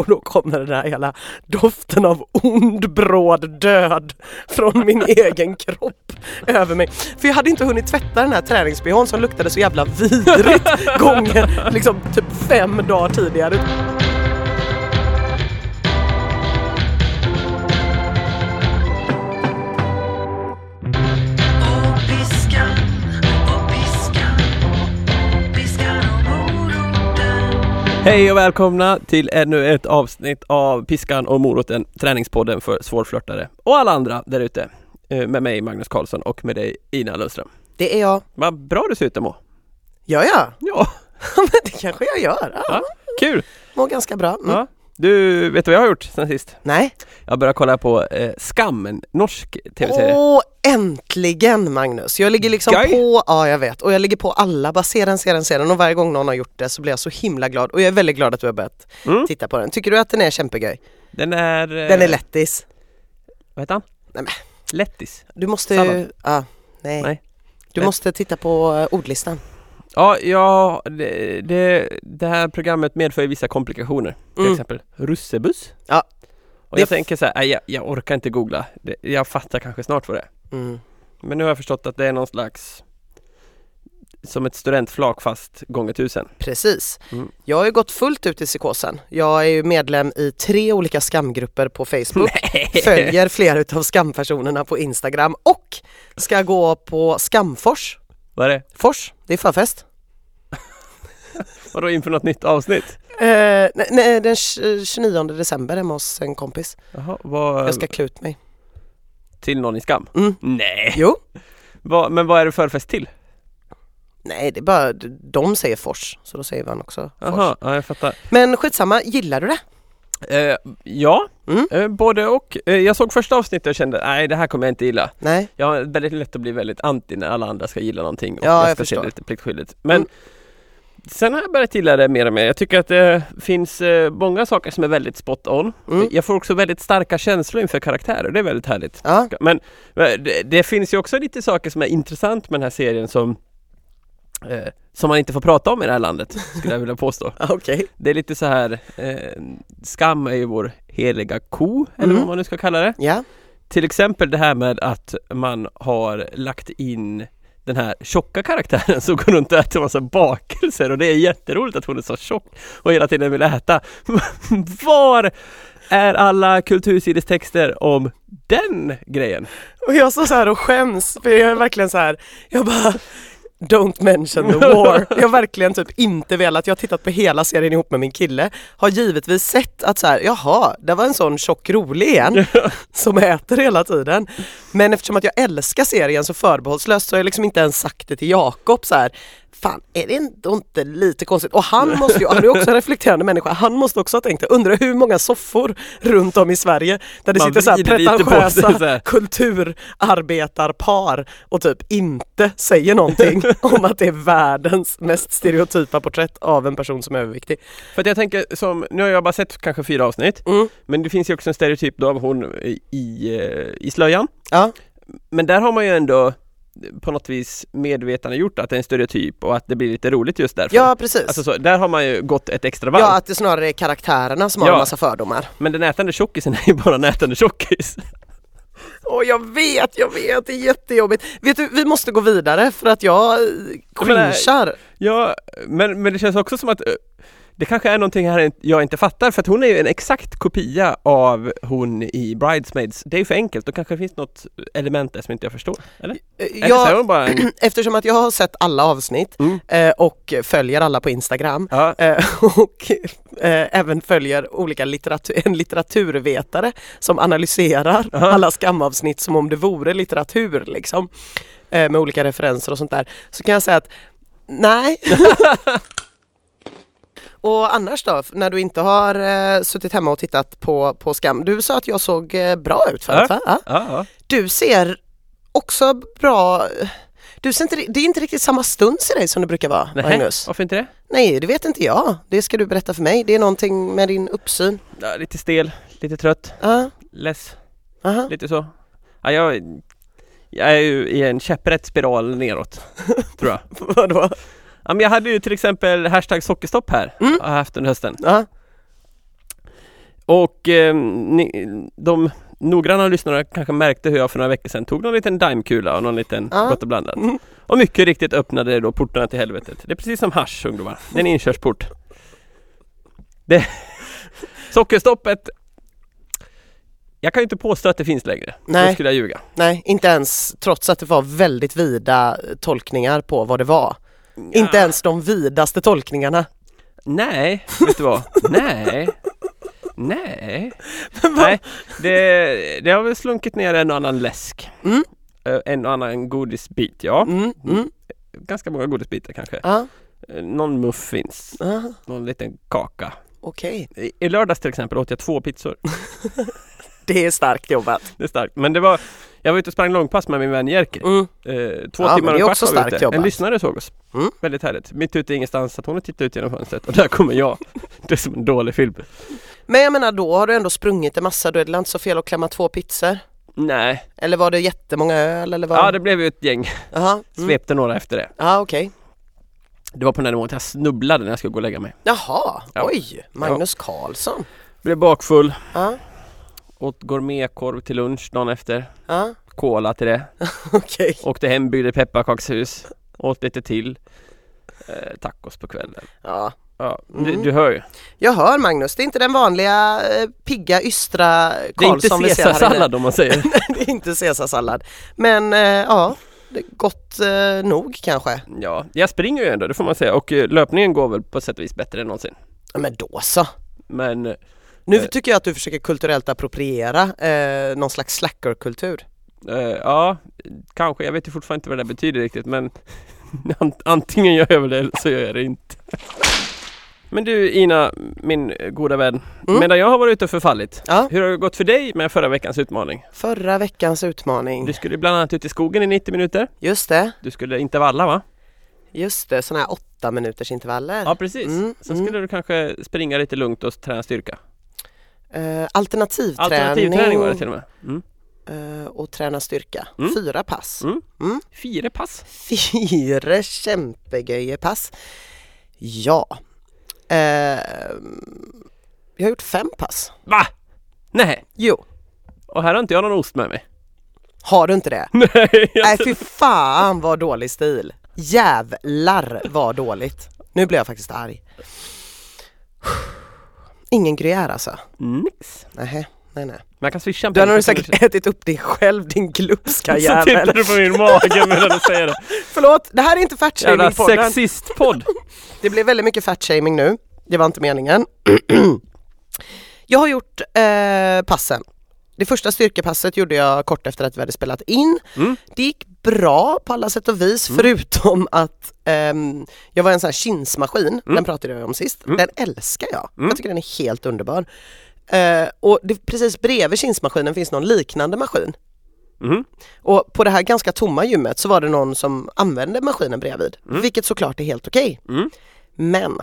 och då kommer den där hela doften av ond bråd död från min egen kropp över mig. För jag hade inte hunnit tvätta den här träningsbehån som luktade så jävla vidrigt gånger liksom typ fem dagar tidigare. Hej och välkomna till ännu ett avsnitt av Piskan och moroten, träningspodden för svårflörtade och alla andra där ute. Eh, Med mig Magnus Karlsson och med dig Ina Lundström. Det är jag. Vad bra du ser ut att må. Gör jag? Ja, Men det kanske jag gör. Ja, ja kul! mår ganska bra. Mm. Ja. Du, vet du vad jag har gjort sen sist? Nej. Jag började kolla på eh, Skam, en norsk tv-serie. Åh, äntligen Magnus! Jag ligger liksom Skoj. på, ja jag vet, och jag ligger på alla, bara se den, se den, se den och varje gång någon har gjort det så blir jag så himla glad och jag är väldigt glad att du har börjat Mm. titta på den. Tycker du att den är kämpegöj? Den är... eh, Den är lättis. Vad heter han? Nej, men. Lättis. Du måste ju, ja, nej. Nej. Du Nej. måste titta på uh, ordlistan. Ja, ja det, det, det här programmet medför vissa komplikationer. Till Mm. exempel russebuss. Ja. Och Det jag f- tänker så här, nej, jag, jag orkar inte googla. Det, jag fattar kanske snart vad det är. Mm. Men nu har jag förstått att det är någon slags som ett studentflak fast gånger tusen. Precis. Mm. Jag har ju gått fullt ut i psykosen. Jag är ju medlem i tre olika skamgrupper på Facebook. Följer flera utav skampersonerna på Instagram och ska gå på Skamfors. Vad är det? Fors, det är förfest. Vadå inför något nytt avsnitt? Eh, nej, nej, den tj- 29 december hemma hos en kompis. Jaha, vad, Jag ska klä ut mig. till någon i skam? Mm. Nej! Jo. Vad, men vad är det förfest till? Nej, det är bara, de säger Fors, så då säger man också Fors. Jaha, ja, jag fattar. Men skitsamma, gillar du det? Eh, ja, Mm. eh, både och. Eh, jag såg första avsnittet och kände, nej det här kommer jag inte gilla. Nej? Jag har väldigt lätt att bli väldigt anti när alla andra ska gilla någonting och Ja, jag jag ska se det lite pliktskyldigt. Men Mm. sen har jag börjat gilla det mer och mer. Jag tycker att det finns eh, många saker som är väldigt spot on. Mm. Jag får också väldigt starka känslor inför karaktärer, det är väldigt härligt. Ja, Men det, det finns ju också lite saker som är intressant med den här serien som eh, som man inte får prata om i det här landet, skulle jag vilja påstå. okej. Det är lite så här, eh, skam är ju vår heliga ko, eller Mm. vad man nu ska kalla det. Ja. Till exempel det här med att man har lagt in den här tjocka karaktären som går runt och äter massa bakelser och det är jätteroligt att hon är så tjock och hela tiden vill äta. Var är alla kultursidestexter om den grejen? Och jag står så här och skäms, för jag är verkligen så här, jag bara Don't mention the war. Jag har verkligen typ inte velat, jag har tittat på hela serien ihop med min kille, har givetvis sett att så här, jaha, det var en sån tjock rolig igen som äter hela tiden. Men eftersom att jag älskar serien så förbehållslöst så har jag liksom inte ens sagt det till Jakob så här. Fan, är det ändå inte lite konstigt? Och han måste ju, han är också en reflekterande människa, han måste också ha tänkt det. Undrar hur många soffor runt om i Sverige där det Man sitter så här pretentiösa så här. kulturarbetarpar och typ inte säger någonting om att det är världens mest stereotypa porträtt av en person som är överviktig. För att jag tänker som, nu har jag bara sett kanske fyra avsnitt Mm. Men det finns ju också en stereotyp då av hon i, eh, i slöjan Ja, Men där har man ju ändå på något vis medvetande gjort att det är en stereotyp och att det blir lite roligt just därför. ja precis. Alltså så, där har man ju gått ett extra varv. ja, att det snarare är karaktärerna som har Ja. en massa fördomar. Men den ätande tjockisen är ju bara en ätande tjockis. Åh jag vet, jag vet, det är jättejobbigt. Vet du, vi måste gå vidare för att jag eh, menar- cringear. Ja, men, men det känns också som att eh, det kanske är någonting här jag inte fattar för att hon är ju en exakt kopia av hon i Bridesmaids. Det är ju för enkelt, då kanske det finns något element där som inte jag förstår. Eller? Eh, Eller Jag, hon bara en... eftersom att jag har sett alla avsnitt Mm. eh, och följer alla på Instagram Ja, Eh, och även följer olika litteratur, en litteraturvetare som analyserar Aha. alla skamavsnitt som om det vore litteratur liksom. Med olika referenser och sånt där. Så kan jag säga att nej. och annars då, när du inte har eh, suttit hemma och tittat på, på skam. Du sa att jag såg eh, bra ut förut Ja. va? Ja. ja. Du ser också bra du ser inte, det är inte riktigt samma stuns i dig som det brukar vara, Nej, Magnus. varför inte det? Nej, det vet inte jag. Det ska du berätta för mig. Det är någonting med din uppsyn. Ja, lite stel, lite trött, Ja, less, aha. lite så. Ja, jag, jag är ju i en käpprätt spiral neråt, tror jag. Vadå? Ja, men jag hade ju till exempel hashtag sockerstopp här, Mm. har haft under hösten. Ja, Och eh, ni, de noggranna lyssnare kanske märkte hur jag för några veckor sedan tog någon liten daimkula och någon liten Ja. gott och blandat. Mm. Och mycket riktigt öppnade då portarna till helvetet. Det är precis som hasch ungdomar. Det är en inkörsport. Det... Sockerstoppet Jag kan ju inte påstå att det finns längre. Då Nej. skulle jag ljuga. Nej, inte ens trots att det var väldigt vida tolkningar på vad det var. Inte Ja. ens de vidaste tolkningarna. Nej, vet du vad? Nej. Nej. Nej, det, det har väl slunkit ner en och annan läsk. Mm. Eh, En och annan godisbit, ja. Mm, mm, Ganska många godisbitar kanske. ja, Eh, Någon muffins, ja, någon liten kaka. okej. I- I lördags till exempel åt jag två pizzor. Det är starkt jobbat. Det är starkt. Men det var, jag var ute och sprang långpass med min vän Jerker. Mm. Eh, två Ja, timmar och en också kvart var vi ute. En lyssnare såg oss. Mm. Väldigt härligt. Mitt ute i ingenstans, att hon har tittat ut genom fönstret och där kommer jag. Det är som en dålig film. Men jag menar då har du ändå sprungit en massa, då är det inte så fel att klämma två pizzor? Nej, Eller var det jättemånga öl eller vad? ja det blev ju ett gäng. Jaha, mm. Svepte några efter det. Ja okej. Det var på den här nivån att jag snubblade när jag skulle gå och lägga mig. Jaha, Ja. oj, Magnus Karlsson. Blev bakfull, Ja, åt gourmetkorv till lunch dagen efter. ja, Cola till det. okej. Åkte hem, byggde pepparkakshus. Åt lite till. Eh, tacos på kvällen. Ja. Ja, Mm. du, du hör ju. Jag hör Magnus, det är inte den vanliga eh, pigga, ystra Det är inte Karlsson vi ser här inne. caesarsallad om man säger. det är inte caesarsallad. Men eh, ja, det är gott eh, nog kanske. Ja, jag springer ju ändå, det får man säga. Och eh, löpningen går väl på sätt och vis bättre än någonsin. Ja, Men då så. Men eh, Nu Eh. tycker jag att du försöker kulturellt appropriera eh, någon slags slackerkultur. eh, ja, kanske. Jag vet ju fortfarande inte vad det där betyder riktigt men ant- antingen gör jag väl det eller så gör jag det inte. Men du Ina, min goda vän. Mm. Medan jag har varit ute och förfallit. Ja. Hur har det gått för dig med förra veckans utmaning? Förra veckans utmaning. Du skulle bland annat ut i skogen i 90 minuter. Just det, Du skulle intervalla va? just det, sådana här åtta minuters intervaller. Ja precis. Mm, Sen mm. skulle du kanske springa lite lugnt och träna styrka. Eh, alternativträning, Alternativträning var det till och med. Mm. eh, och träna styrka. Mm. Fyra pass. Mm. Mm. Fyra pass. Fyra kämpegöje pass. Ja. Eh, jag har gjort fem pass. Va? Nej, Jo, och här har inte jag någon ost med mig. har du inte det? Nej, jag Nej fy fan vad dålig stil. Jävlar vad dåligt. Nu blir jag faktiskt arg. Ingen gruyère alltså? Nix. Nähä, nej nej. Man kan swisha en Den har du pengar för säkert ätit upp din själv din glupska Så tittar jävel. du på min mage medan du säger det. Förlåt, det här är inte Jävla fatshaming-podden. sexistpodd. Det blev väldigt mycket fatshaming nu. Det var inte meningen. jag har gjort eh, passen. Det första styrkepasset gjorde jag kort efter att vi hade spelat in. Mm. Det gick bra på alla sätt och vis förutom att ehm, jag var en sån här kinsmaskin, den pratade jag om sist. Mm. Den älskar jag. Mm. Jag tycker den är helt underbar. Eh, och det, precis bredvid kinsmaskinen finns någon liknande maskin. Mhm. Och på det här ganska tomma gymmet så var det någon som använde maskinen bredvid, vilket såklart är helt okej. Mm. Men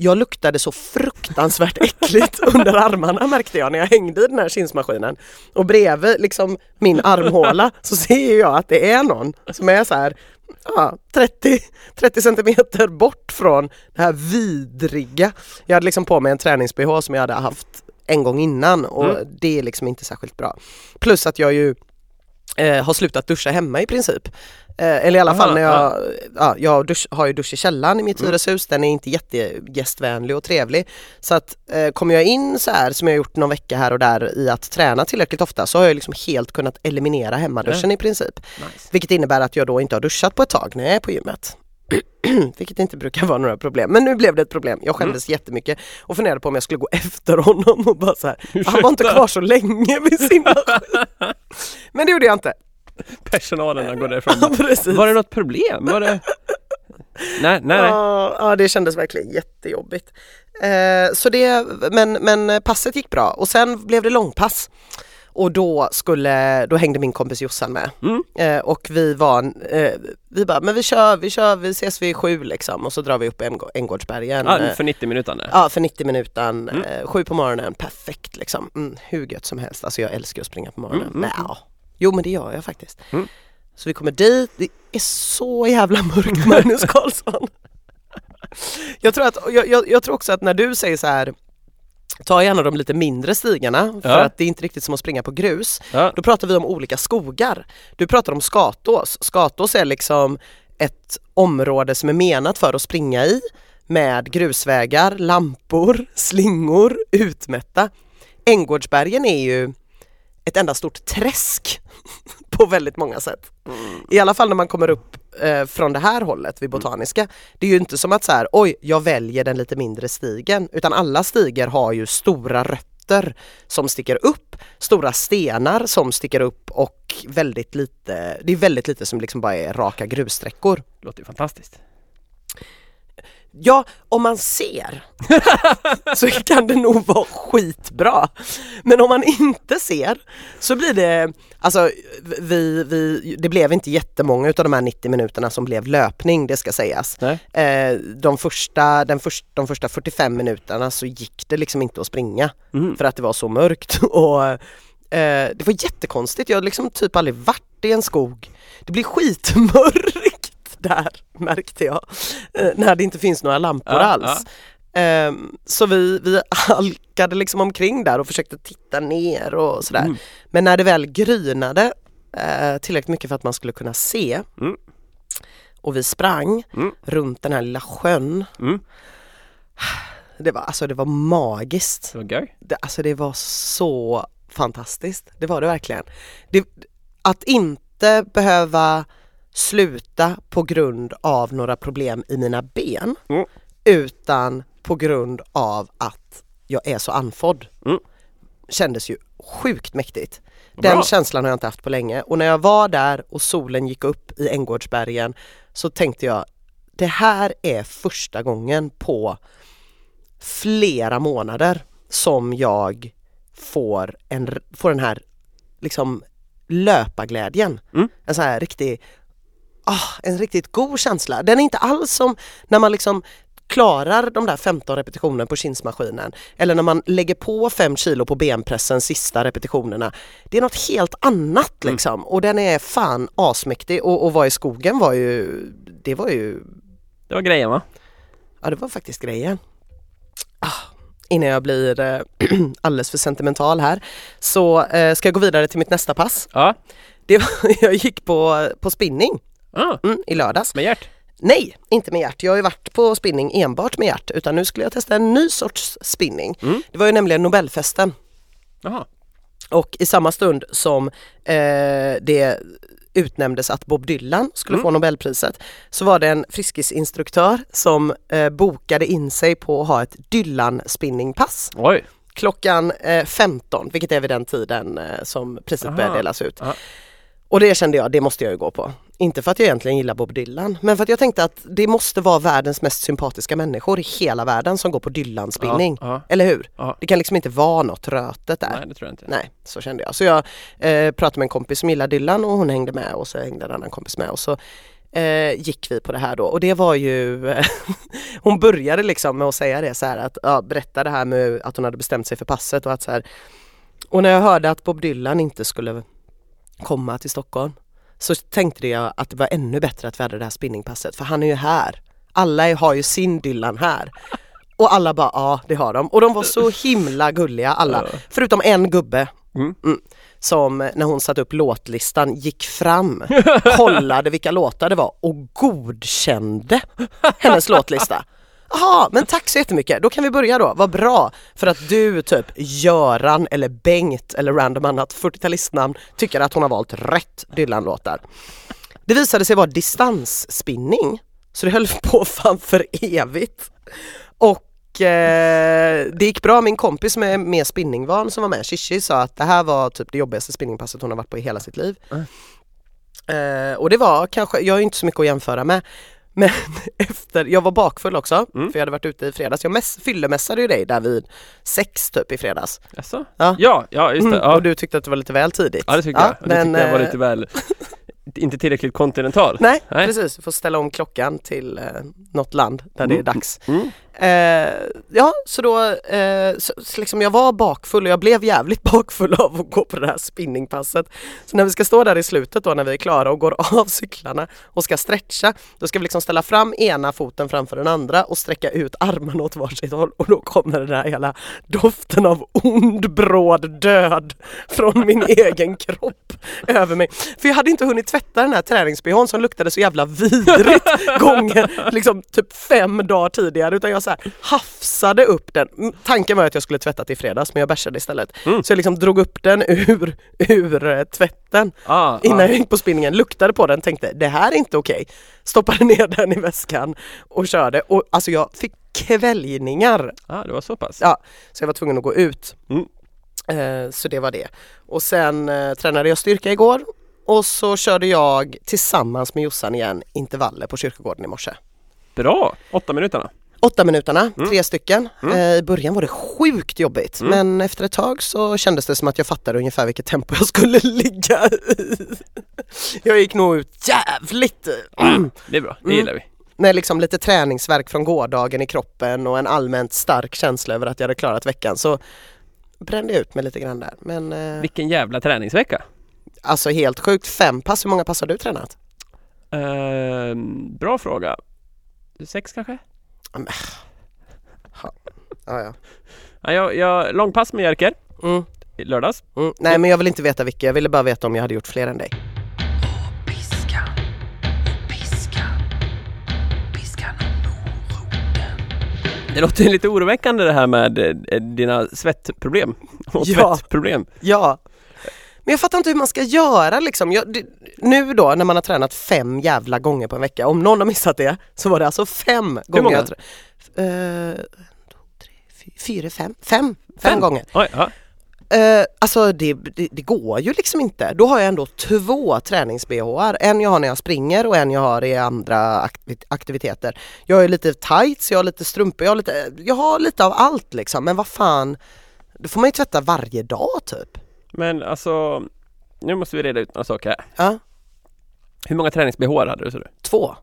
jag luktade så fruktansvärt äckligt under armarna märkte jag när jag hängde i den här kinsmaskinen. Och bredvid liksom min armhåla så ser jag att det är någon som är så här ja, 30, 30 centimeter bort från det här vidriga. Jag hade liksom på mig en tränings-bh som jag hade haft en gång innan och Mm. det är liksom inte särskilt bra. Plus att jag ju eh, har slutat duscha hemma i princip. Eh, eller i alla Aha, fall när jag, ja. ja, jag dusch, har ju dusch i källaren i mitt Mm. hyreshus, den är inte jättegästvänlig och trevlig. Så att eh, kommer jag in så här som jag gjort någon vecka här och där i att träna tillräckligt ofta så har jag liksom helt kunnat eliminera hemmaduschen i princip. Nice. Vilket innebär att jag då inte har duschat på ett tag när jag är på gymmet. Vilket inte brukar vara några problem. Men nu blev det ett problem. Jag skämdes jättemycket och funderade på om jag skulle gå efter honom och bara så här. Han var inte kvar så länge vid sin maskin. Men det gjorde jag inte. Personalen går Ja, därifrån. precis. Var det något problem? Var det... Nej, nej, nej. Ja, ja, det kändes verkligen jättejobbigt. Eh, så det, men, men passet gick bra och sen blev det långpass. Och då skulle, då hängde min kompis Jossan med. Mm. Eh, och vi var, eh, vi bara, men vi kör, vi kör, vi ses vid sju liksom och så drar vi upp Änggå- Änggårdsbergen. Ja, eh, för 90 minuter. där. Ja, för 90 minuter, Mm. eh, sju på morgonen, perfekt liksom. Mm, hur gött som helst, alltså jag älskar att springa på morgonen. Mm, mm, ja. Jo men det gör jag faktiskt. Mm. Så vi kommer dit, det är så jävla mörkt Magnus Karlsson. jag, tror att, jag, jag, jag tror också att när du säger så här ta gärna de lite mindre stigarna för Ja. att det är inte riktigt som att springa på grus. Ja. Då pratar vi om olika skogar. Du pratar om Skatås. Skatås är liksom ett område som är menat för att springa i med grusvägar, lampor, slingor, utmätta. Änggårdsbergen är ju ett enda stort träsk på väldigt många sätt. I alla fall när man kommer upp eh, från det här hållet vid Botaniska. Det är ju inte som att så här, oj, jag väljer den lite mindre stigen, utan alla stigar har ju stora rötter som sticker upp, stora stenar som sticker upp och väldigt lite, det är väldigt lite som liksom bara är raka grussträckor. Låter ju fantastiskt. Ja, om man ser så kan det nog vara skitbra. Men om man inte ser så blir det, alltså vi, vi, det blev inte jättemånga utav de här 90 minuterna som blev löpning, det ska sägas. Eh, de, första, den först, de första 45 minuterna så gick det liksom inte att springa Mm. för att det var så mörkt och eh, det var jättekonstigt, jag har liksom typ aldrig varit i en skog. Det blir skitmörkt där märkte jag, eh, när det inte finns några lampor Ja, alls. Ehm, så vi, vi halkade liksom omkring där och försökte titta ner och sådär. Mm. Men när det väl grynade eh, tillräckligt mycket för att man skulle kunna se Mm. och vi sprang Mm. runt den här lilla sjön. Mm. Det var, alltså det var magiskt. Det var. Det, alltså det var så fantastiskt. Det var det verkligen. Det, att inte behöva sluta på grund av några problem i mina ben Mm. utan på grund av att jag är så andfådd. Mm. Kändes ju sjukt mäktigt. Den bra. känslan har jag inte haft på länge och när jag var där och solen gick upp i Änggårdsbergen så tänkte jag det här är första gången på flera månader som jag får, en, får den här liksom löparglädjen. Mm. En så här riktig, ah, en riktigt god känsla. Den är inte alls som när man liksom klarar de där 15 repetitionerna på kinsmaskinen eller när man lägger på 5 kilo på benpressen sista repetitionerna. Det är något helt annat Mm. liksom och den är fan asmäktig och, och vara i skogen var ju, det var ju Det var grejen va? Ja det var faktiskt grejen. Ah, innan jag blir eh, alldeles för sentimental här så eh, ska jag gå vidare till mitt nästa pass. Ja. Det var, jag gick på, på spinning Ah, mm, i lördags. med hjärt. Nej, inte med hjärt. Jag har ju varit på spinning enbart med hjärt utan nu skulle jag testa en ny sorts spinning. Mm. Det var ju nämligen Nobelfesten Jaha. och i samma stund som eh, det utnämndes att Bob Dylan skulle Mm. få Nobelpriset så var det en Friskisinstruktör som eh, bokade in sig på att ha ett Dylan-spinningpass Oj. klockan eh, 15, vilket är vid den tiden eh, som priset Aha. börjar delas ut. Ja. Och det kände jag, det måste jag ju gå på. Inte för att jag egentligen gillar Bob Dylan, men för att jag tänkte att det måste vara världens mest sympatiska människor i hela världen som går på Dylan-spinning. Ja, ja. Eller hur? Ja. Det kan liksom inte vara något rötet där. Nej det tror jag inte. Nej, så kände jag. Så jag eh, pratade med en kompis som gillar Dylan och hon hängde med och så hängde en annan kompis med och så eh, gick vi på det här då och det var ju Hon började liksom med att säga det så här att ja, berätta det här med att hon hade bestämt sig för passet och att så här Och när jag hörde att Bob Dylan inte skulle komma till Stockholm så tänkte jag att det var ännu bättre att vi hade det här spinningpasset för han är ju här. Alla har ju sin Dylan här. Och alla bara ja det har de och de var så himla gulliga alla. Förutom en gubbe Mm. Mm. som när hon satte upp låtlistan gick fram, kollade vilka låtar det var och godkände hennes låtlista. Jaha, men tack så jättemycket. Då kan vi börja då. Vad bra för att du typ Göran eller Bengt eller random annat 40-talistnamn tycker att hon har valt rätt Dylan-låtar. Det visade sig vara distansspinning så det höll på fan för evigt. Och eh, det gick bra. Min kompis är mer spinningvan som var med, Shishi, sa att det här var typ det jobbigaste spinningpasset hon har varit på i hela sitt liv. Eh, och det var kanske, jag har ju inte så mycket att jämföra med men efter, jag var bakfull också Mm. för jag hade varit ute i fredags. Jag mäss, fyllemässade ju dig där vid sex typ i fredags. Jaså? Ja. Ja, ja just det. Mm, Ja. Och du tyckte att det var lite väl tidigt. Ja det tyckte jag. Och Det men, tyckte jag var eh, lite väl Inte tillräckligt kontinental. Nej, Nej. precis. Du får ställa om klockan till eh, något land där det är Mm. dags. Mm. Eh, ja, så då, eh, så, så liksom jag var bakfull och jag blev jävligt bakfull av att gå på det här spinningpasset. Så när vi ska stå där i slutet då när vi är klara och går av cyklarna och ska stretcha, då ska vi liksom ställa fram ena foten framför den andra och sträcka ut armarna åt varsitt håll och då kommer den här hela doften av ond bråd död från min egen kropp över mig. För jag hade inte hunnit tvätta den här träningsbehån som luktade så jävla vidrigt gånger liksom typ fem dagar tidigare utan jag så här hafsade upp den. Mm, Tanken var att jag skulle tvätta till fredags men jag bärsade istället. Mm. Så jag liksom drog upp den ur, ur eh, tvätten Ah, innan ah. jag gick på spinningen, luktade på den, tänkte det här är inte okej. Stoppade ner den i väskan och körde och alltså jag fick kväljningar. ah, det var så pass? Ja, så jag var tvungen att gå ut. Mm. Eh, så det var det. Och sen eh, tränade jag styrka igår och så körde jag tillsammans med Jossan igen intervaller på kyrkogården i morse. Bra! Åtta minuterna. Åtta minuterna, Mm. tre stycken. Mm. Eh, I början var det sjukt jobbigt Mm. men efter ett tag så kändes det som att jag fattade ungefär vilket tempo jag skulle ligga i. Jag gick nog ut jävligt Det är bra, det Mm. gillar vi. med liksom lite träningsverk från gårdagen i kroppen och en allmänt stark känsla över att jag hade klarat veckan så brände jag ut mig lite grann där. Men eh, Vilken jävla träningsvecka! alltså helt sjukt, fem pass, hur många pass har du tränat? Ehm, bra fråga. Sex kanske? Ja, ja. Ja, jag, jag, långpass med Jerker Mm, i lördags. mm. Nej men jag vill inte veta vilka, jag ville bara veta om jag hade gjort fler än dig. Piskan, piskan, piskan. Det låter lite oroväckande det här med eh, dina svettproblem och Ja. svettproblem. Ja. Men jag fattar inte hur man ska göra liksom. Jag, det, nu då när man har tränat fem jävla gånger på en vecka, om någon har missat det så var det alltså fem gånger många? fy- fyra, fem, fem, fem, gånger. Oj, ja. Eh, alltså det, det, det går ju liksom inte. Då har jag ändå två tränings-bh. En jag har när jag springer och en jag har i andra aktiv- aktiviteter. Jag är lite tights, jag har lite strumpor, jag har lite, jag har lite av allt liksom. Men vad fan, då får man ju tvätta varje dag typ. Men alltså, nu måste vi reda ut några saker här. Ja, Hur många tränings-bh hade du? Så du? två.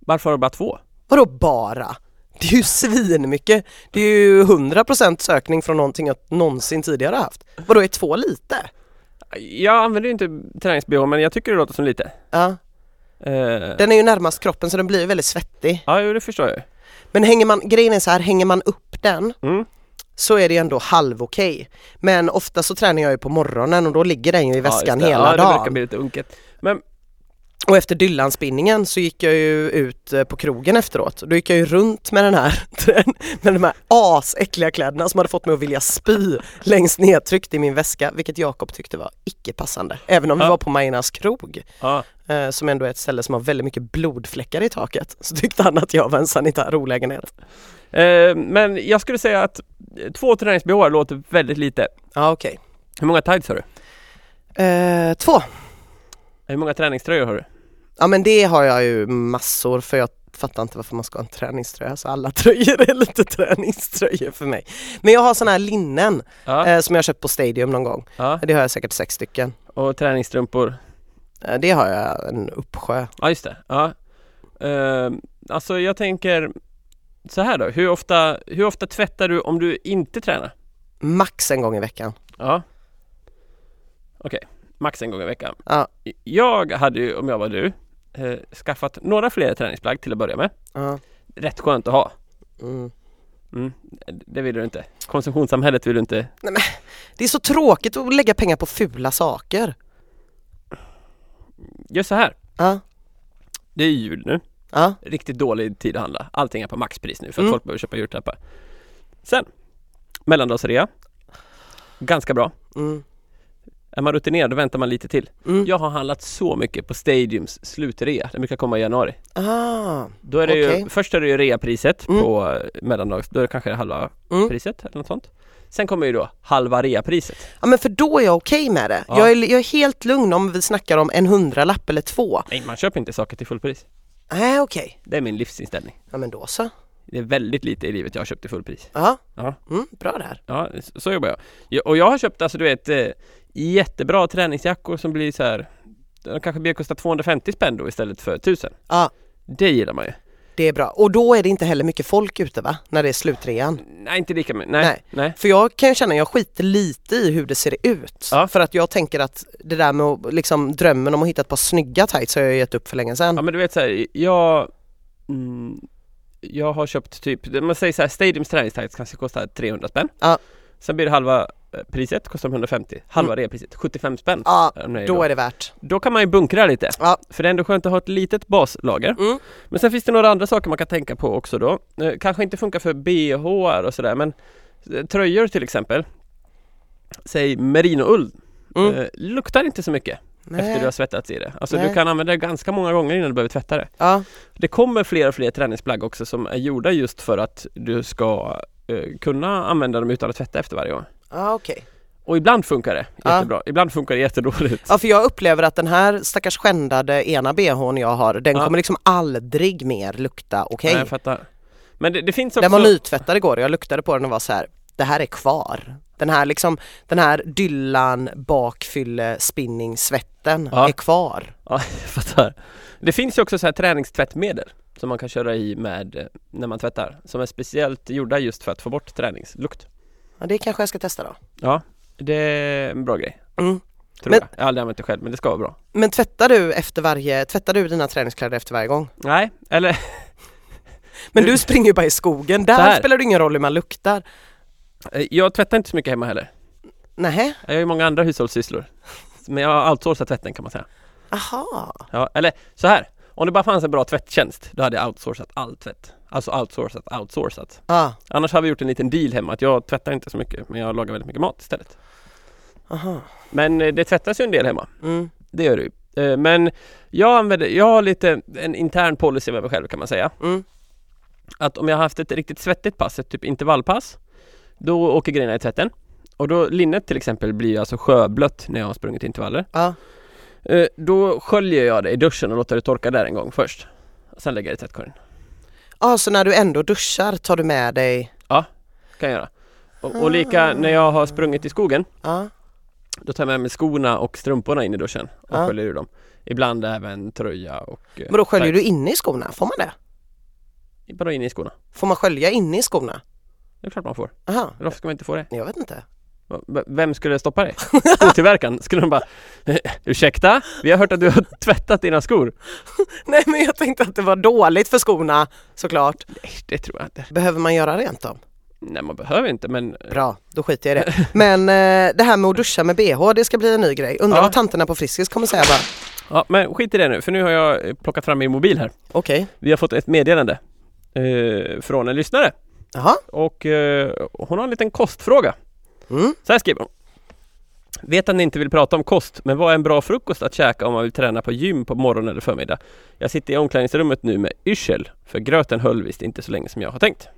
Varför har du bara två? Vadå bara? Det är ju svinmycket. Det är ju 100% sökning från någonting jag någonsin tidigare haft. Vadå är två lite? Jag använder ju inte tränings-bh men jag tycker det låter som lite. Ja, Eh, den är ju närmast kroppen så den blir väldigt svettig. Ja, jo, det förstår jag. Men hänger man, grejen är så här, hänger man upp den Mm. Så är det ändå halv okej. Men ofta så tränar jag ju på morgonen och då ligger den ju i Ja, väskan det. hela ja, det dagen. verkar bli lite unket. Men Och efter Dylan-spinningen så gick jag ju ut eh, på krogen efteråt. Då gick jag ju runt med den här, med de här asäckliga kläderna som hade fått mig att vilja spy längst nedtryckt i min väska, vilket Jakob tyckte var icke passande. Även om vi Ja. var på Majornas krog, ja, eh, som ändå är ett ställe som har väldigt mycket blodfläckar i taket, så tyckte han att jag var en sanitär olägenhet. Eh, men jag skulle säga att två tränings-bh låter väldigt lite. Ja okej. Hur många tights har du? Eh, två. Hur många träningströjor har du? Ja men det har jag ju massor för jag fattar inte varför man ska ha en träningströja så alla tröjor är lite träningströjor för mig. Men jag har såna här linnen Ja, eh, som jag köpt på Stadium någon gång. ja. Det har jag säkert sex stycken. och träningsstrumpor. Eh, det har jag en uppsjö. Ja, just det. Ja. Eh, alltså jag tänker så här då. Hur ofta, hur ofta tvättar du om du inte tränar? Max en gång i veckan. Ja. Okej, max en gång i veckan. Ja. Jag hade ju, om jag var du, eh, skaffat några fler träningsplagg till att börja med. Ja. Rätt skönt att ha. Mm. Mm, det vill du inte. Konsumtionssamhället vill du inte. Det är så tråkigt att lägga pengar på fula saker. Gör så här. Ja. Det är jul nu. Ja. Riktigt dålig tid att handla. Allting är på maxpris nu för att Mm. folk behöver köpa julklappar. Sen, mellandagsrea. Ganska bra. Mm. Är man rutinerad då väntar man lite till. Mm. Jag har handlat så mycket på Stadiums slutrea. Den brukar komma i januari. Ah. Då är det Okej. ju, först är det ju reapriset Mm. på eh, mellandags, då är det kanske halva Mm. priset eller något sånt. Sen kommer ju då halva reapriset. Ja men för då är jag okej med det. Ja. Jag, är, jag är helt lugn om vi snackar om en hundralapp eller två. Nej, man köper inte saker till fullpris. Nej okej. Det är min livsinställning. Ja men då så. Det är väldigt lite i livet jag har köpt till fullpris. Ja. Ja. Mm, bra där. Ja, så- så jobbar jag. jag. Och jag har köpt alltså du vet eh, jättebra träningsjackor som blir så här. De kanske blir kosta 250 spänn då istället för 1000. Ja. Det gillar man ju. Det är bra. Och då är det inte heller mycket folk ute va? När det är slutrean. Nej inte lika mycket, nej, Nej. nej. För jag kan känna, jag skiter lite i hur det ser ut. Ja. För att jag tänker att det där med liksom drömmen om att hitta ett par snygga tights har jag gett upp för länge sedan. Ja men du vet såhär, jag mm, Jag har köpt typ, man säger såhär Stadiums träningstights kanske kostar 300 spänn Ja. Sen blir det halva priset, kostar de 150 Halva reapriset, 75 spänn Ja, nöjda då då. är det värt. då kan man ju bunkra lite Ja. För det är ändå skönt att ha ett litet baslager Mm. Men sen finns det några andra saker man kan tänka på också då eh, Kanske inte funkar för bh och sådär men eh, Tröjor till exempel Säg merinoull Mm. eh, Luktar inte så mycket efter du har svettats i det Alltså Nej. du kan använda det ganska många gånger innan du behöver tvätta det Ja, Det kommer fler och fler träningsplagg också som är gjorda just för att du ska eh, kunna använda dem utan att tvätta efter varje gång. Ja okej. Och ibland funkar det jättebra, ibland funkar det jättedåligt. Ja för jag upplever att den här stackars skändade ena bhn jag har, den Ja. kommer liksom aldrig mer lukta okej. Nej, jag fattar. Men det, det finns också... Den var nytvättad igår och jag luktade på den och var så här. det här är kvar. Den här liksom, den här dyllan bakfylle spinning svetten Ja. är kvar. Ja, jag fattar. Det finns ju också så här träningstvättmedel som man kan köra i med eh, när man tvättar. Som är speciellt gjorda just för att få bort träningslukt. Ja, det kanske jag ska testa då. Ja, det är en bra grej. Mm. Tror Men- jag. Jag har aldrig använt det själv men det ska vara bra. Men tvättar du efter varje, tvättar du dina träningskläder efter varje gång? Nej, eller Men Du- springer ju bara i skogen, där spelar det ingen roll hur man luktar. eh, jag tvättar inte så mycket hemma heller. Nähä? Jag har ju många andra hushållssysslor. Men jag har outsourcat tvätten kan man säga. Aha. Ja, eller så här. Om det bara fanns en bra tvätttjänst, då hade jag outsourcat all tvätt. Alltså outsourcat, outsourcat. Ah. Annars har vi gjort en liten deal hemma att jag tvättar inte så mycket, men jag lagar väldigt mycket mat istället. Aha. Men eh, det tvättas ju en del hemma, Mm. det gör det ju. Eh, Men jag använder, jag har lite en intern policy med mig själv kan man säga. Mm. Att om jag har haft ett riktigt svettigt pass, ett typ intervallpass, då åker grejerna i tvätten. Och då linnet till exempel blir alltså sjöblött när jag har sprungit intervaller. Ja. Eh, Då sköljer jag det i duschen och låter det torka där en gång först. Sen lägger jag det i tvättkorgen. Ah, så när du ändå duschar tar du med dig, Kan jag göra. Och, och lika när jag har sprungit i skogen, ja. då tar jag med mig skorna och strumporna in i duschen och Ja. sköljer ur dem. Ibland även tröja och... eh, Men då sköljer du inne i skorna, får man det? Bara in i skorna. Får man skölja inne i skorna? Det är klart man får. Aha, Varför ska man inte få det? jag vet inte. Vem skulle stoppa dig? Skotillverkaren? Skulle de bara "Eh, Ursäkta? Vi har hört att du har tvättat dina skor. Nej men jag tänkte att det var dåligt för skorna såklart. Nej, det tror jag inte. Behöver man göra rent dem? Nej, man behöver inte men... eh, Bra, då skiter jag i det. Men eh, det här med att duscha med bh, det ska bli en ny grej. Undrar Ja. vad tanterna på Friskis kommer säga bara. Ja, men skit i det nu, för nu har jag eh, plockat fram min mobil här. Okej, Vi har fått ett meddelande eh, från en lyssnare jaha. och eh, hon har en liten kostfråga. Mm. Så här skriver hon. Vet att ni inte vill prata om kost, men vad är en bra frukost att käka om man vill träna på gym på morgon eller förmiddag? Jag sitter i omklädningsrummet nu med yrsel, för gröten höll visst inte så länge som jag har tänkt.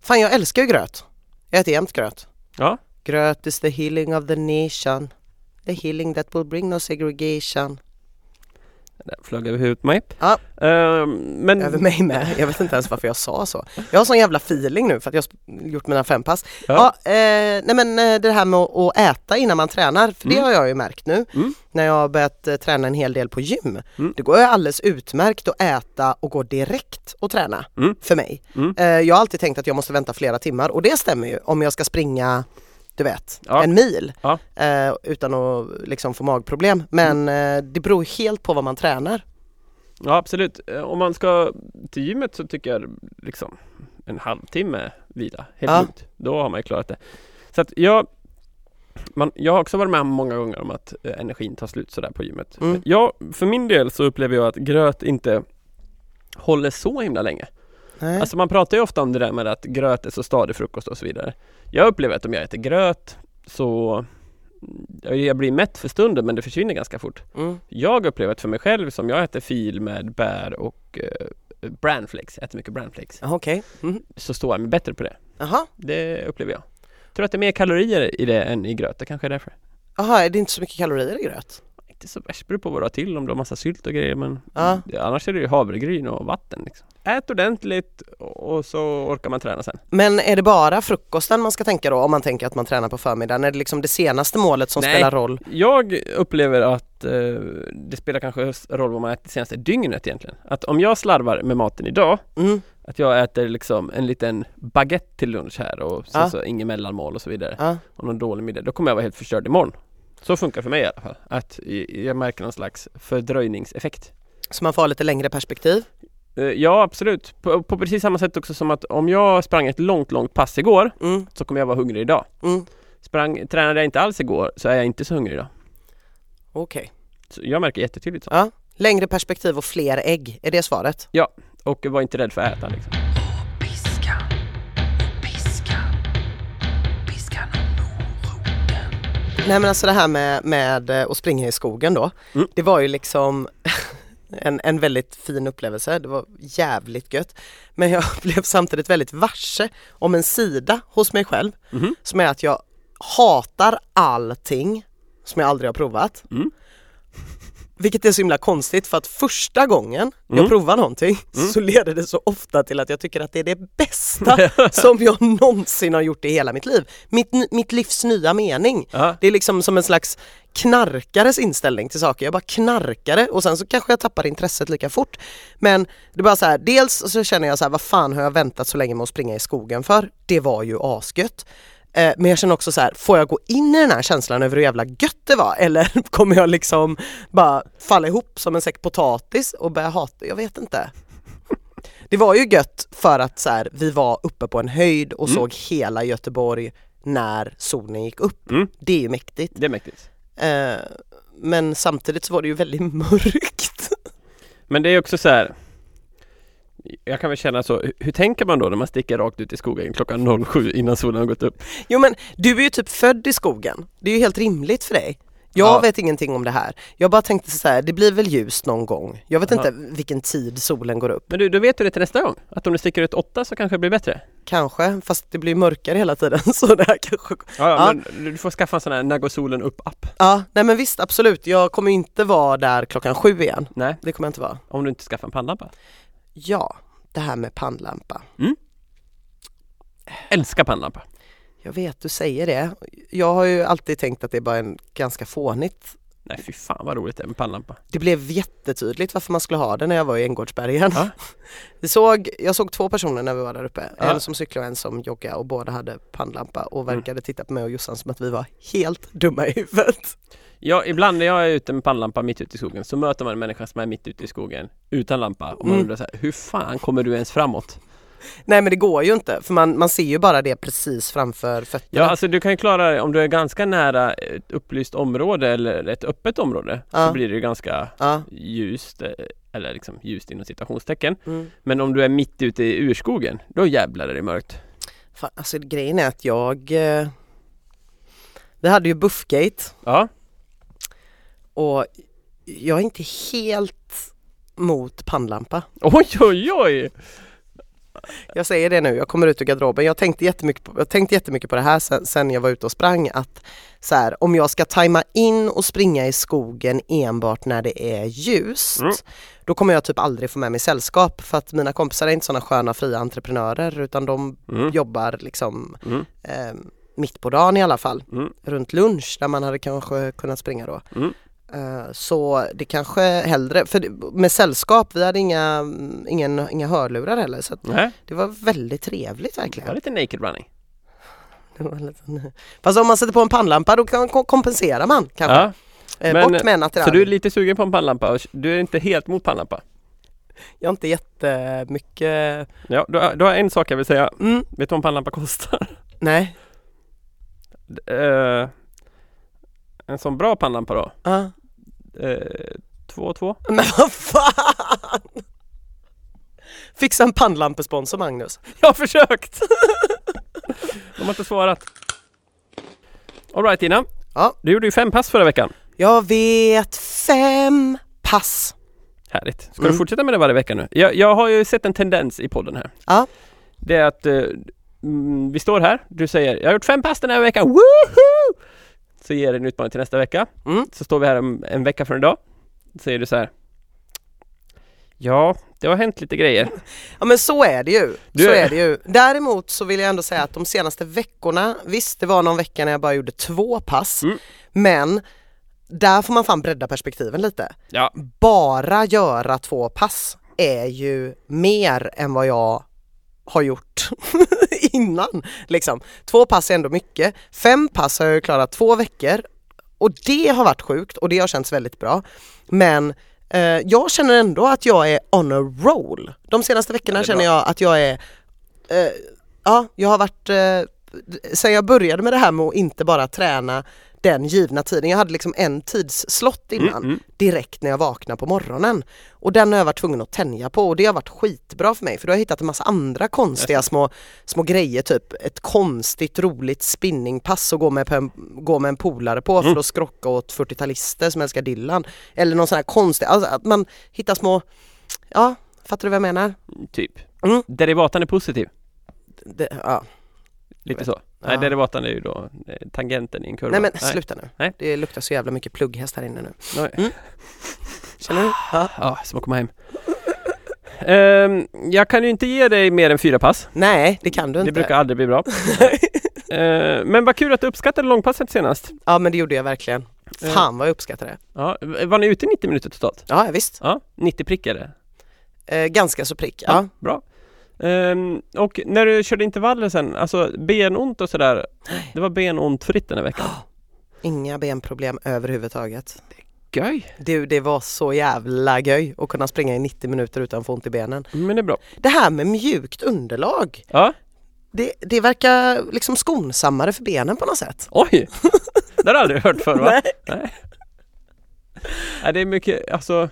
Fan jag älskar ju gröt. Jag äter jämt gröt. Ja, Gröt is the healing of the nation. The healing that will bring no segregation. Den flög över huvudet på mig. Ja. Ehm, men... Över mig med. Jag vet inte ens varför jag sa så. Jag har sån jävla feeling nu för att jag har gjort mina fem pass. Ja. Ja, eh, nej men eh, det här med att, att äta innan man tränar, för det Mm. har jag ju märkt nu Mm. när jag har börjat eh, träna en hel del på gym. Mm. Det går ju alldeles utmärkt att äta och gå direkt och träna Mm. för mig. Mm. Eh, jag har alltid tänkt att jag måste vänta flera timmar och det stämmer ju om jag ska springa du vet, Ja. en mil Ja. eh, utan att liksom få magproblem. Men Mm. eh, det beror helt på vad man tränar. Ja absolut. Eh, Om man ska till gymmet så tycker jag liksom en halvtimme vila, helt Ja. lugnt. Då har man ju klarat det. Så att jag man, jag har också varit med om många gånger om att eh, energin tar slut sådär på gymmet. Mm. Jag, för min del så upplever jag att gröt inte håller så himla länge. Nej. Alltså man pratar ju ofta om det där med att gröt är så stadig frukost och så vidare. Jag upplever att om jag äter gröt så jag jag blir mätt för stunden men det försvinner ganska fort. Mm. Jag upplever att för mig själv som jag äter fil med bär och eh, branflakes, jag äter mycket branflakes, Jaha, Okej. Mm. så står jag mig bättre på det. Jaha. Det upplever jag. Tror att det är mer kalorier i det än i gröt, det kanske är därför. Jaha, är det inte så mycket kalorier i gröt? Inte så värst, beror på vad du har till, om du har massa sylt och grejer men Ja. Annars är det ju havregryn och vatten liksom. Ät ordentligt och så orkar man träna sen. Men är det bara frukosten man ska tänka då om man tänker att man tränar på förmiddagen? Är det liksom det senaste målet som Nej. spelar roll? Jag upplever att eh, det spelar kanske roll vad man ätit senaste dygnet egentligen. Att om jag slarvar med maten idag Mm. Att jag äter liksom en liten baguette till lunch här och sen Ja. så inget mellanmål och så vidare. Ja. Och någon dålig middag. Då kommer jag vara helt förstörd imorgon. Så funkar för mig i alla fall. Att jag märker någon slags fördröjningseffekt. Så man får ha lite längre perspektiv? Eh, Ja absolut. På, på precis samma sätt också som att om jag sprang ett långt, långt pass igår Mm. så kommer jag vara hungrig idag. Mm. Sprang, tränade jag inte alls igår så är jag inte så hungrig idag. Okej. Så jag märker jättetydligt så. Ja. Längre perspektiv och fler ägg, är det svaret? Och var inte rädd för att äta liksom. Nej men alltså det här med, med eh, att springa i skogen då. Mm. Det var ju liksom en, en väldigt fin upplevelse. Det var jävligt gött. Men jag blev samtidigt väldigt varse om en sida hos mig själv Mhm. som är att jag hatar allting som jag aldrig har provat. Mm. Vilket är så himla konstigt för att första gången Mm. jag provar någonting Mm. så leder det så ofta till att jag tycker att det är det bästa som jag någonsin har gjort i hela mitt liv. Mitt, mitt livs nya mening. Ja. Det är liksom som en slags knarkares inställning till saker. Jag bara knarkade och sen så kanske jag tappar intresset lika fort. Men det är bara så här, dels så känner jag så här, vad fan har jag väntat så länge med att springa i skogen för? Det var ju asgött. Eh, Men jag känner också så här, får jag gå in i den här känslan över hur jävla gött det var? Eller kommer jag liksom bara falla ihop som en säck potatis och börja hata? Jag vet inte. Det var ju gött för att så här, vi var uppe på en höjd och Mm. såg hela Göteborg när solen gick upp. Mm. Det är ju mäktigt. Det är mäktigt. Eh, men samtidigt så var det ju väldigt mörkt. Men det är också så här. Jag kan väl känna så, hur- tänker man då när man sticker rakt ut i skogen klockan 07 innan solen har gått upp? Jo men du är ju typ född i skogen. Det är ju helt rimligt för dig. Jag Ja. vet ingenting om det här. Jag bara tänkte så här, det blir väl ljust någon gång. Jag vet Aha. inte vilken tid solen går upp. Men du, då vet du det till nästa gång? Att om du sticker ut åtta så kanske det blir bättre? Kanske, fast det blir mörkare hela tiden så det här kanske... Ja, Ja. men du får skaffa en sån här när går solen upp-app. Ja, nej men visst absolut. Jag kommer inte vara där klockan sju igen. Nej, Det kommer jag inte vara. om du inte skaffar en pannlampa. Ja, det här med pannlampa. Älskar pannlampa. Jag vet, du säger det. Jag har ju alltid tänkt att det är bara en ganska fånigt. Nej fy fan vad roligt det är med pannlampa. Det blev jättetydligt varför man skulle ha det när jag var i Änggårdsbergen. Ja. Vi såg, jag såg två personer när vi var där uppe. Ja. En som cyklade och en som joggade och båda hade pannlampa och verkade titta på mig och Jossan som att vi var helt dumma i huvudet. Ja, ibland när jag är ute med pannlampa mitt ute i skogen så möter man en människa som är mitt ute i skogen utan lampa och man Mm. undrar så här, hur fan kommer du ens framåt? Nej men det går ju inte för man, man ser ju bara det precis framför fötterna. Ja, alltså du kan ju klara det om du är ganska nära ett upplyst område eller ett öppet område Ja. så blir det ju ganska Ja. ljust eh, eller liksom ljust inom citationstecken. Mm. Men om du är mitt ute i urskogen, då jävlar är det mörkt. Fan, alltså grejen är att jag eh, Vi hade ju Buffgate Ja, och jag är inte helt mot pannlampa. oj oj oj! Jag säger det nu, jag kommer ut ur garderoben. Jag tänkte jättemycket på, jag tänkte jättemycket på det här sen, sen jag var ute och sprang att så här, om jag ska tajma in och springa i skogen enbart när det är ljust Mm. då kommer jag typ aldrig få med mig sällskap för att mina kompisar är inte sådana sköna fria entreprenörer utan de Mm. jobbar liksom Mm. eh, mitt på dagen i alla fall Mm. runt lunch där man hade kanske kunnat springa då. Eh, Så det kanske hellre, för med sällskap, vi hade inga, ingen, inga hörlurar heller så att det var väldigt trevligt det var verkligen. lite naked running. Det var lite- Fast om man sätter på en pannlampa då kan, ko- kompenserar man kanske. Ja, Eh, men- Bort med en så du är lite sugen på en pannlampa och du är inte helt mot pannlampa? Jag har inte jättemycket, Ja, då har jag en sak jag vill säga. mm, Vet du vad en pannlampa kostar? nej. Eh, en sån bra pannlampa då? Ja. Eh, två och två? Men vad fan! Fixa en pannlampesponsor Magnus. Jag har försökt! De har inte svarat. Alright Tina. Ja. Du gjorde ju fem pass förra veckan. Jag vet fem pass. Härligt. Ska Mm. du fortsätta med det varje vecka nu? Jag, jag har ju sett en tendens i podden här. Ja. Det är att eh, mm, vi står här, du säger jag har gjort fem pass den här veckan, woohoo! Så ger jag dig en utmaning till nästa vecka. Mm. Så står vi här om en vecka från idag. Säger du så här. Ja, det har hänt lite grejer. Ja men så är det ju. Du så är det ju. Däremot så vill jag ändå säga att de senaste veckorna, visst det var någon vecka när jag bara gjorde två pass, Mm. men där får man fan bredda perspektiven lite. Ja, Bara göra två pass är ju mer än vad jag har gjort innan. Liksom. Två pass är ändå mycket. Fem pass har jag klarat två veckor och det har varit sjukt och det har känts väldigt bra. Men eh, jag känner ändå att jag är on a roll. De senaste veckorna Ja, känner jag att jag är eh, Ja, jag har varit eh, sen jag började med det här med att inte bara träna den givna tiden. Jag hade liksom en tidsslott innan Mm, mm. direkt när jag vaknar på morgonen. Och den har jag varit tvungen att tänja på och det har varit skitbra för mig för då har jag hittat en massa andra konstiga små, små grejer, typ ett konstigt roligt spinningpass att gå med, på en, gå med en polare på Mm. för att skrocka åt 40-talister som älskar Dylan. Eller någon sån här konstig, alltså att man hittar små, ja, fattar du vad jag menar? typ. Mm. Derivatan är positiv. Det, ja. Lite så. Ja. Nej, derivatan är ju då eh, tangenten i en kurva. Nej men sluta nu. Nej. Det luktar så jävla mycket plugghäst här inne nu. Nej. Mm. Känner du? Ja. Ja, som att komma hem. Ehm, jag kan ju inte ge dig mer än fyra pass. Nej, det kan du inte. Det brukar aldrig bli bra. Ehm, men vad kul att du uppskattade långpasset senast. Ja men det gjorde jag verkligen. Eh. Fan vad jag uppskattar det. Ja, var ni ute i 90 minuter totalt? Ja visst. Ja, 90 prick är det. Eh, ganska så prick. Ja. Bra. Ehm, och när du körde intervaller sen, alltså benont och sådär. Det var benont fritt den här veckan. Inga benproblem överhuvudtaget. Göj! Du, det var så jävla göj att kunna springa i 90 minuter utan att få ont i benen. Men det är bra. Det här med mjukt underlag, Ja, det, det verkar liksom skonsammare för benen på något sätt. oj! Det har jag aldrig hört förr va? Nej. Nej. Nej, det är mycket, alltså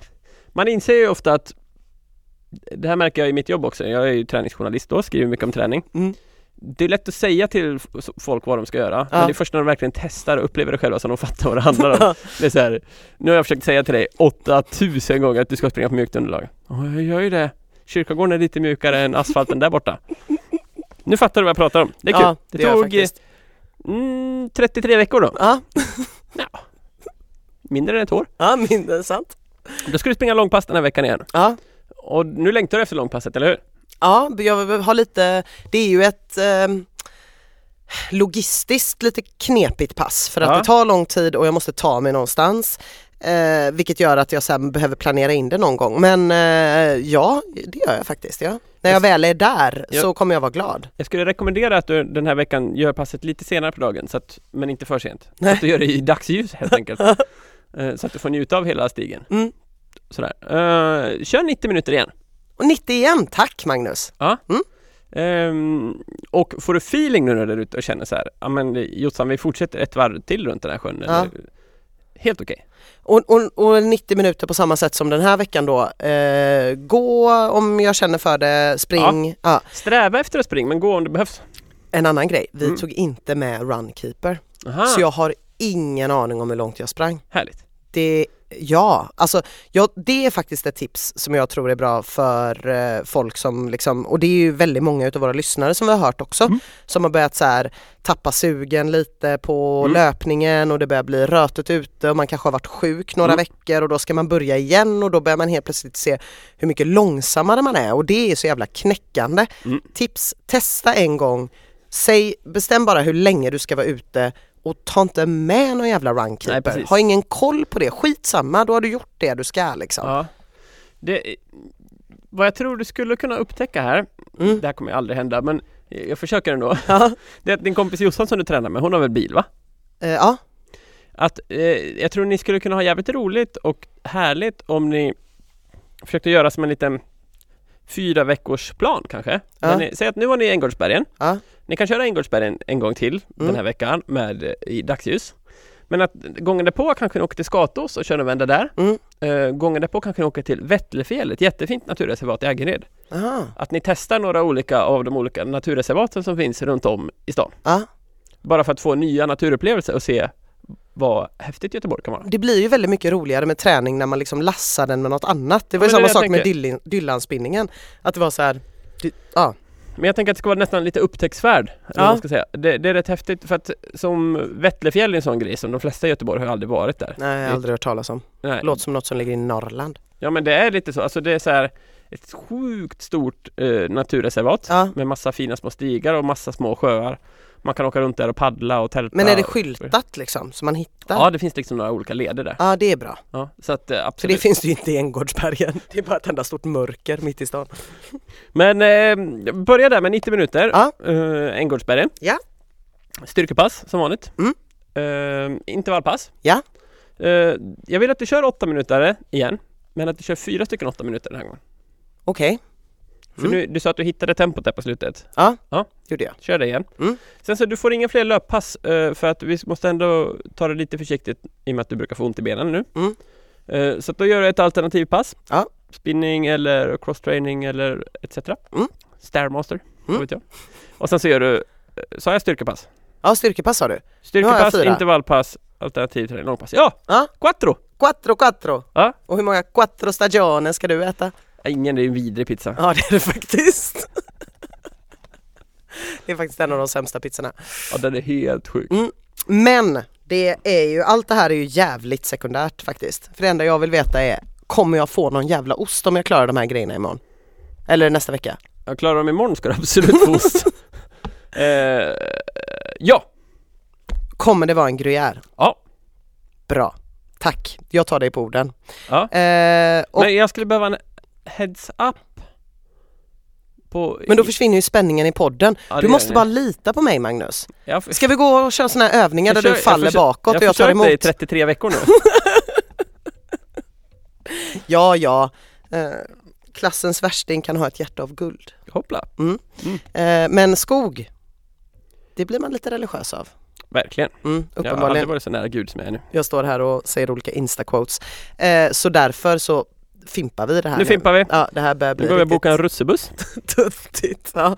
Man inser ju ofta att Det här märker jag i mitt jobb också, jag är ju träningsjournalist då, skriver mycket om träning. Mm. Det är lätt att säga till folk vad de ska göra Men Ja. det är först när de verkligen testar och upplever det själva som de fattar vad det handlar om. Det är så här, Nu har jag försökt säga till dig 8000 gånger att du ska springa på mjukt underlag. Ja, jag gör ju det. Kyrkogården är lite mjukare än asfalten där borta. Nu fattar du vad jag pratar om, det är kul. Ja, Det, jag tog mm, 33 veckor då, Ja, mindre än ett år. Ja mindre sant. Då ska du springa långpass den här veckan igen. Ja. Och nu längtar du efter långpasset, eller hur? Ja, jag har lite, det är ju ett eh, logistiskt lite knepigt pass för att Ja. det tar lång tid och jag måste ta mig någonstans. Eh, vilket gör att jag sen behöver planera in det någon gång. Men eh, ja, det gör jag faktiskt. Ja. När jag väl är där Ja. så kommer jag vara glad. Jag skulle rekommendera att du den här veckan gör passet lite senare på dagen, så att, men inte för sent. Så att du gör det i dagsljus helt enkelt. Eh, så att du får njuta av hela stigen. Mm. Sådär. Uh, kör 90 minuter igen. Och 90 igen, tack Magnus! Ehm, och får du feeling nu när du är ute och känner så här, ja men Jossan vi fortsätter ett varv till runt den här sjön. Ja. Helt okej. Och, och, och 90 minuter på samma sätt som den här veckan då. Eh, gå om jag känner för det, spring. Ja. Sträva efter att springa, men gå om det behövs. En annan grej, vi Mm. tog inte med Runkeeper. Aha, Så jag har ingen aning om hur långt jag sprang. härligt. Det, ja, alltså ja, det är faktiskt ett tips som jag tror är bra för eh, folk som liksom, och det är ju väldigt många utav våra lyssnare som vi har hört också, Mm. som har börjat så här tappa sugen lite på Mm. löpningen och det börjar bli rötet ute och man kanske har varit sjuk några Mm. veckor och då ska man börja igen och då börjar man helt plötsligt se hur mycket långsammare man är och det är så jävla knäckande. Mm. Tips, testa en gång, säg, bestäm bara hur länge du ska vara ute och ta inte med någon jävla runkeeper. Ha ingen koll på det, skitsamma, då har du gjort det du ska liksom. Ja. Det, vad jag tror du skulle kunna upptäcka här, Mm. det här kommer ju aldrig hända men jag försöker ändå. Ja. Det är att din kompis Jossan som du tränar med, hon har väl bil va? Eh, ja. Att eh, jag tror ni skulle kunna ha jävligt roligt och härligt om ni försökte göra som en liten fyra veckors plan kanske. Ja. Ni, säg att nu var ni i Änggårdsbergen. Ja. Ni kan köra Änggårdsbergen en gång till den Mm. här veckan med eh, i dagsljus. Men att gången därpå kanske ni åker till Skatås och kör en vända där. Mm. Eh, gången därpå kanske ni åker till Vättlefjäll, ett jättefint naturreservat i Aggered. Aha. Att ni testar några olika av de olika naturreservaten som finns runt om i stan. Ja. Bara för att få nya naturupplevelser och se vad häftigt Göteborg kan vara. Det blir ju väldigt mycket roligare med träning när man liksom lassar den med något annat. Det var Ja, ju det samma det sak med tänker. Dylan- Dylan-spinningen. Att det var så här, ja. Men jag tänker att det ska vara nästan lite upptäcktsfärd. Ja. man ska säga. Det, det är rätt häftigt för att som Vättlefjäll är en sån grej som de flesta i Göteborg har aldrig varit där. Nej, jag har aldrig hört talas om. Nej. Låter som något som ligger i Norrland. Ja men det är lite så, alltså det är så här ett sjukt stort eh, naturreservat Ja. med massa fina små stigar och massa små sjöar. Man kan åka runt där och paddla och tälta. Men är det skyltat liksom, så man hittar? Ja det finns liksom några olika leder där. Ja, det är bra. Ja, så att eh, För det absolut. finns det ju inte i Änggårdsbergen. Det är bara ett enda stort mörker mitt i stan. Men eh, börja där med 90 minuter. Ja. Eh, Änggårdsbergen. Ja. Styrkepass som vanligt. Mm. Eh, intervallpass. Ja. Eh, jag vill att du kör 8 minuter igen. Men att du kör fyra stycken 8 minuter den här gången. Okej, För nu, du sa att du hittade tempot där på slutet. ja, Ja. gjorde jag. Kör det igen. Mm. Sen så du får inga fler löppass eh, för att vi måste ändå ta det lite försiktigt i och med att du brukar få ont i benen nu. Mm. Eh, så att då gör du ett alternativpass. Ja. Spinning eller cross-training eller etc. Mm. Stairmaster, Mm. vet jag. Och sen så gör du, eh, sa jag styrkepass? Ja, styrkepass sa du. Styrkepass, intervallpass, alternativ träning, långpass. Ja! Ja. Quattro! Quattro quattro. Ja. Och hur många quattro stagione ska du äta? Ingen, det är en vidrig pizza. Ja, det är det faktiskt. Det är faktiskt en av de sämsta pizzorna. Ja, den är helt sjuk. Mm. Men det är ju, allt det här är ju jävligt sekundärt faktiskt. För det enda jag vill veta är, kommer jag få någon jävla ost om jag klarar de här grejerna imorgon? Eller nästa vecka? Jag klarar dem imorgon ska du absolut få ost. eh, ja! Kommer det vara en gruyère? Ja. Bra. Tack, jag tar dig på orden. Ja. Eh, och, Men jag skulle behöva en heads up på... men då försvinner ju spänningen i podden. Ja, Du måste bara lita på mig Magnus. jag, f- Ska vi gå och köra sådana här övningar där du faller försöker- bakåt och jag tar försökt det i emot? 33 veckor nu. Ja, ja. Eh, klassens värsting kan ha ett hjärta av guld. Hoppla. Eh, men skog, det blir man lite religiös av. Verkligen. Mm, Jag har aldrig uppenbarligen. varit så nära Gud som jag är nu. Jag står här och säger olika insta-quotes. Eh, så därför så fimpar vi det här Nu fimpar vi. Ja, det här börjar bli Nu går vi boka en russebuss. tuttigt. Ja.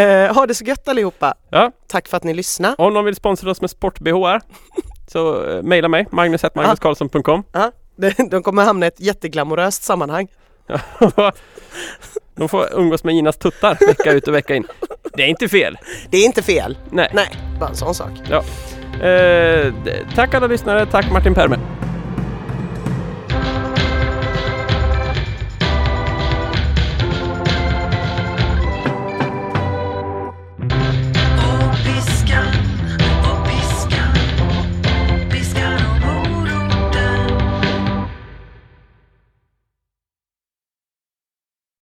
Eh, ha det så gött allihopa. Ja, Tack för att ni lyssnade. om någon vill sponsra oss med sport-BH så eh, mejla mig, magnus.magnuskarlsson.com Ja, de- kommer hamna i ett jätteglamoröst sammanhang. De får umgås med Ginas tuttar vecka ut och vecka in. Det är inte fel. Det är inte fel. Nej. Nej, bara en sån sak. Eh, d- tack alla lyssnare, tack Martin Perme.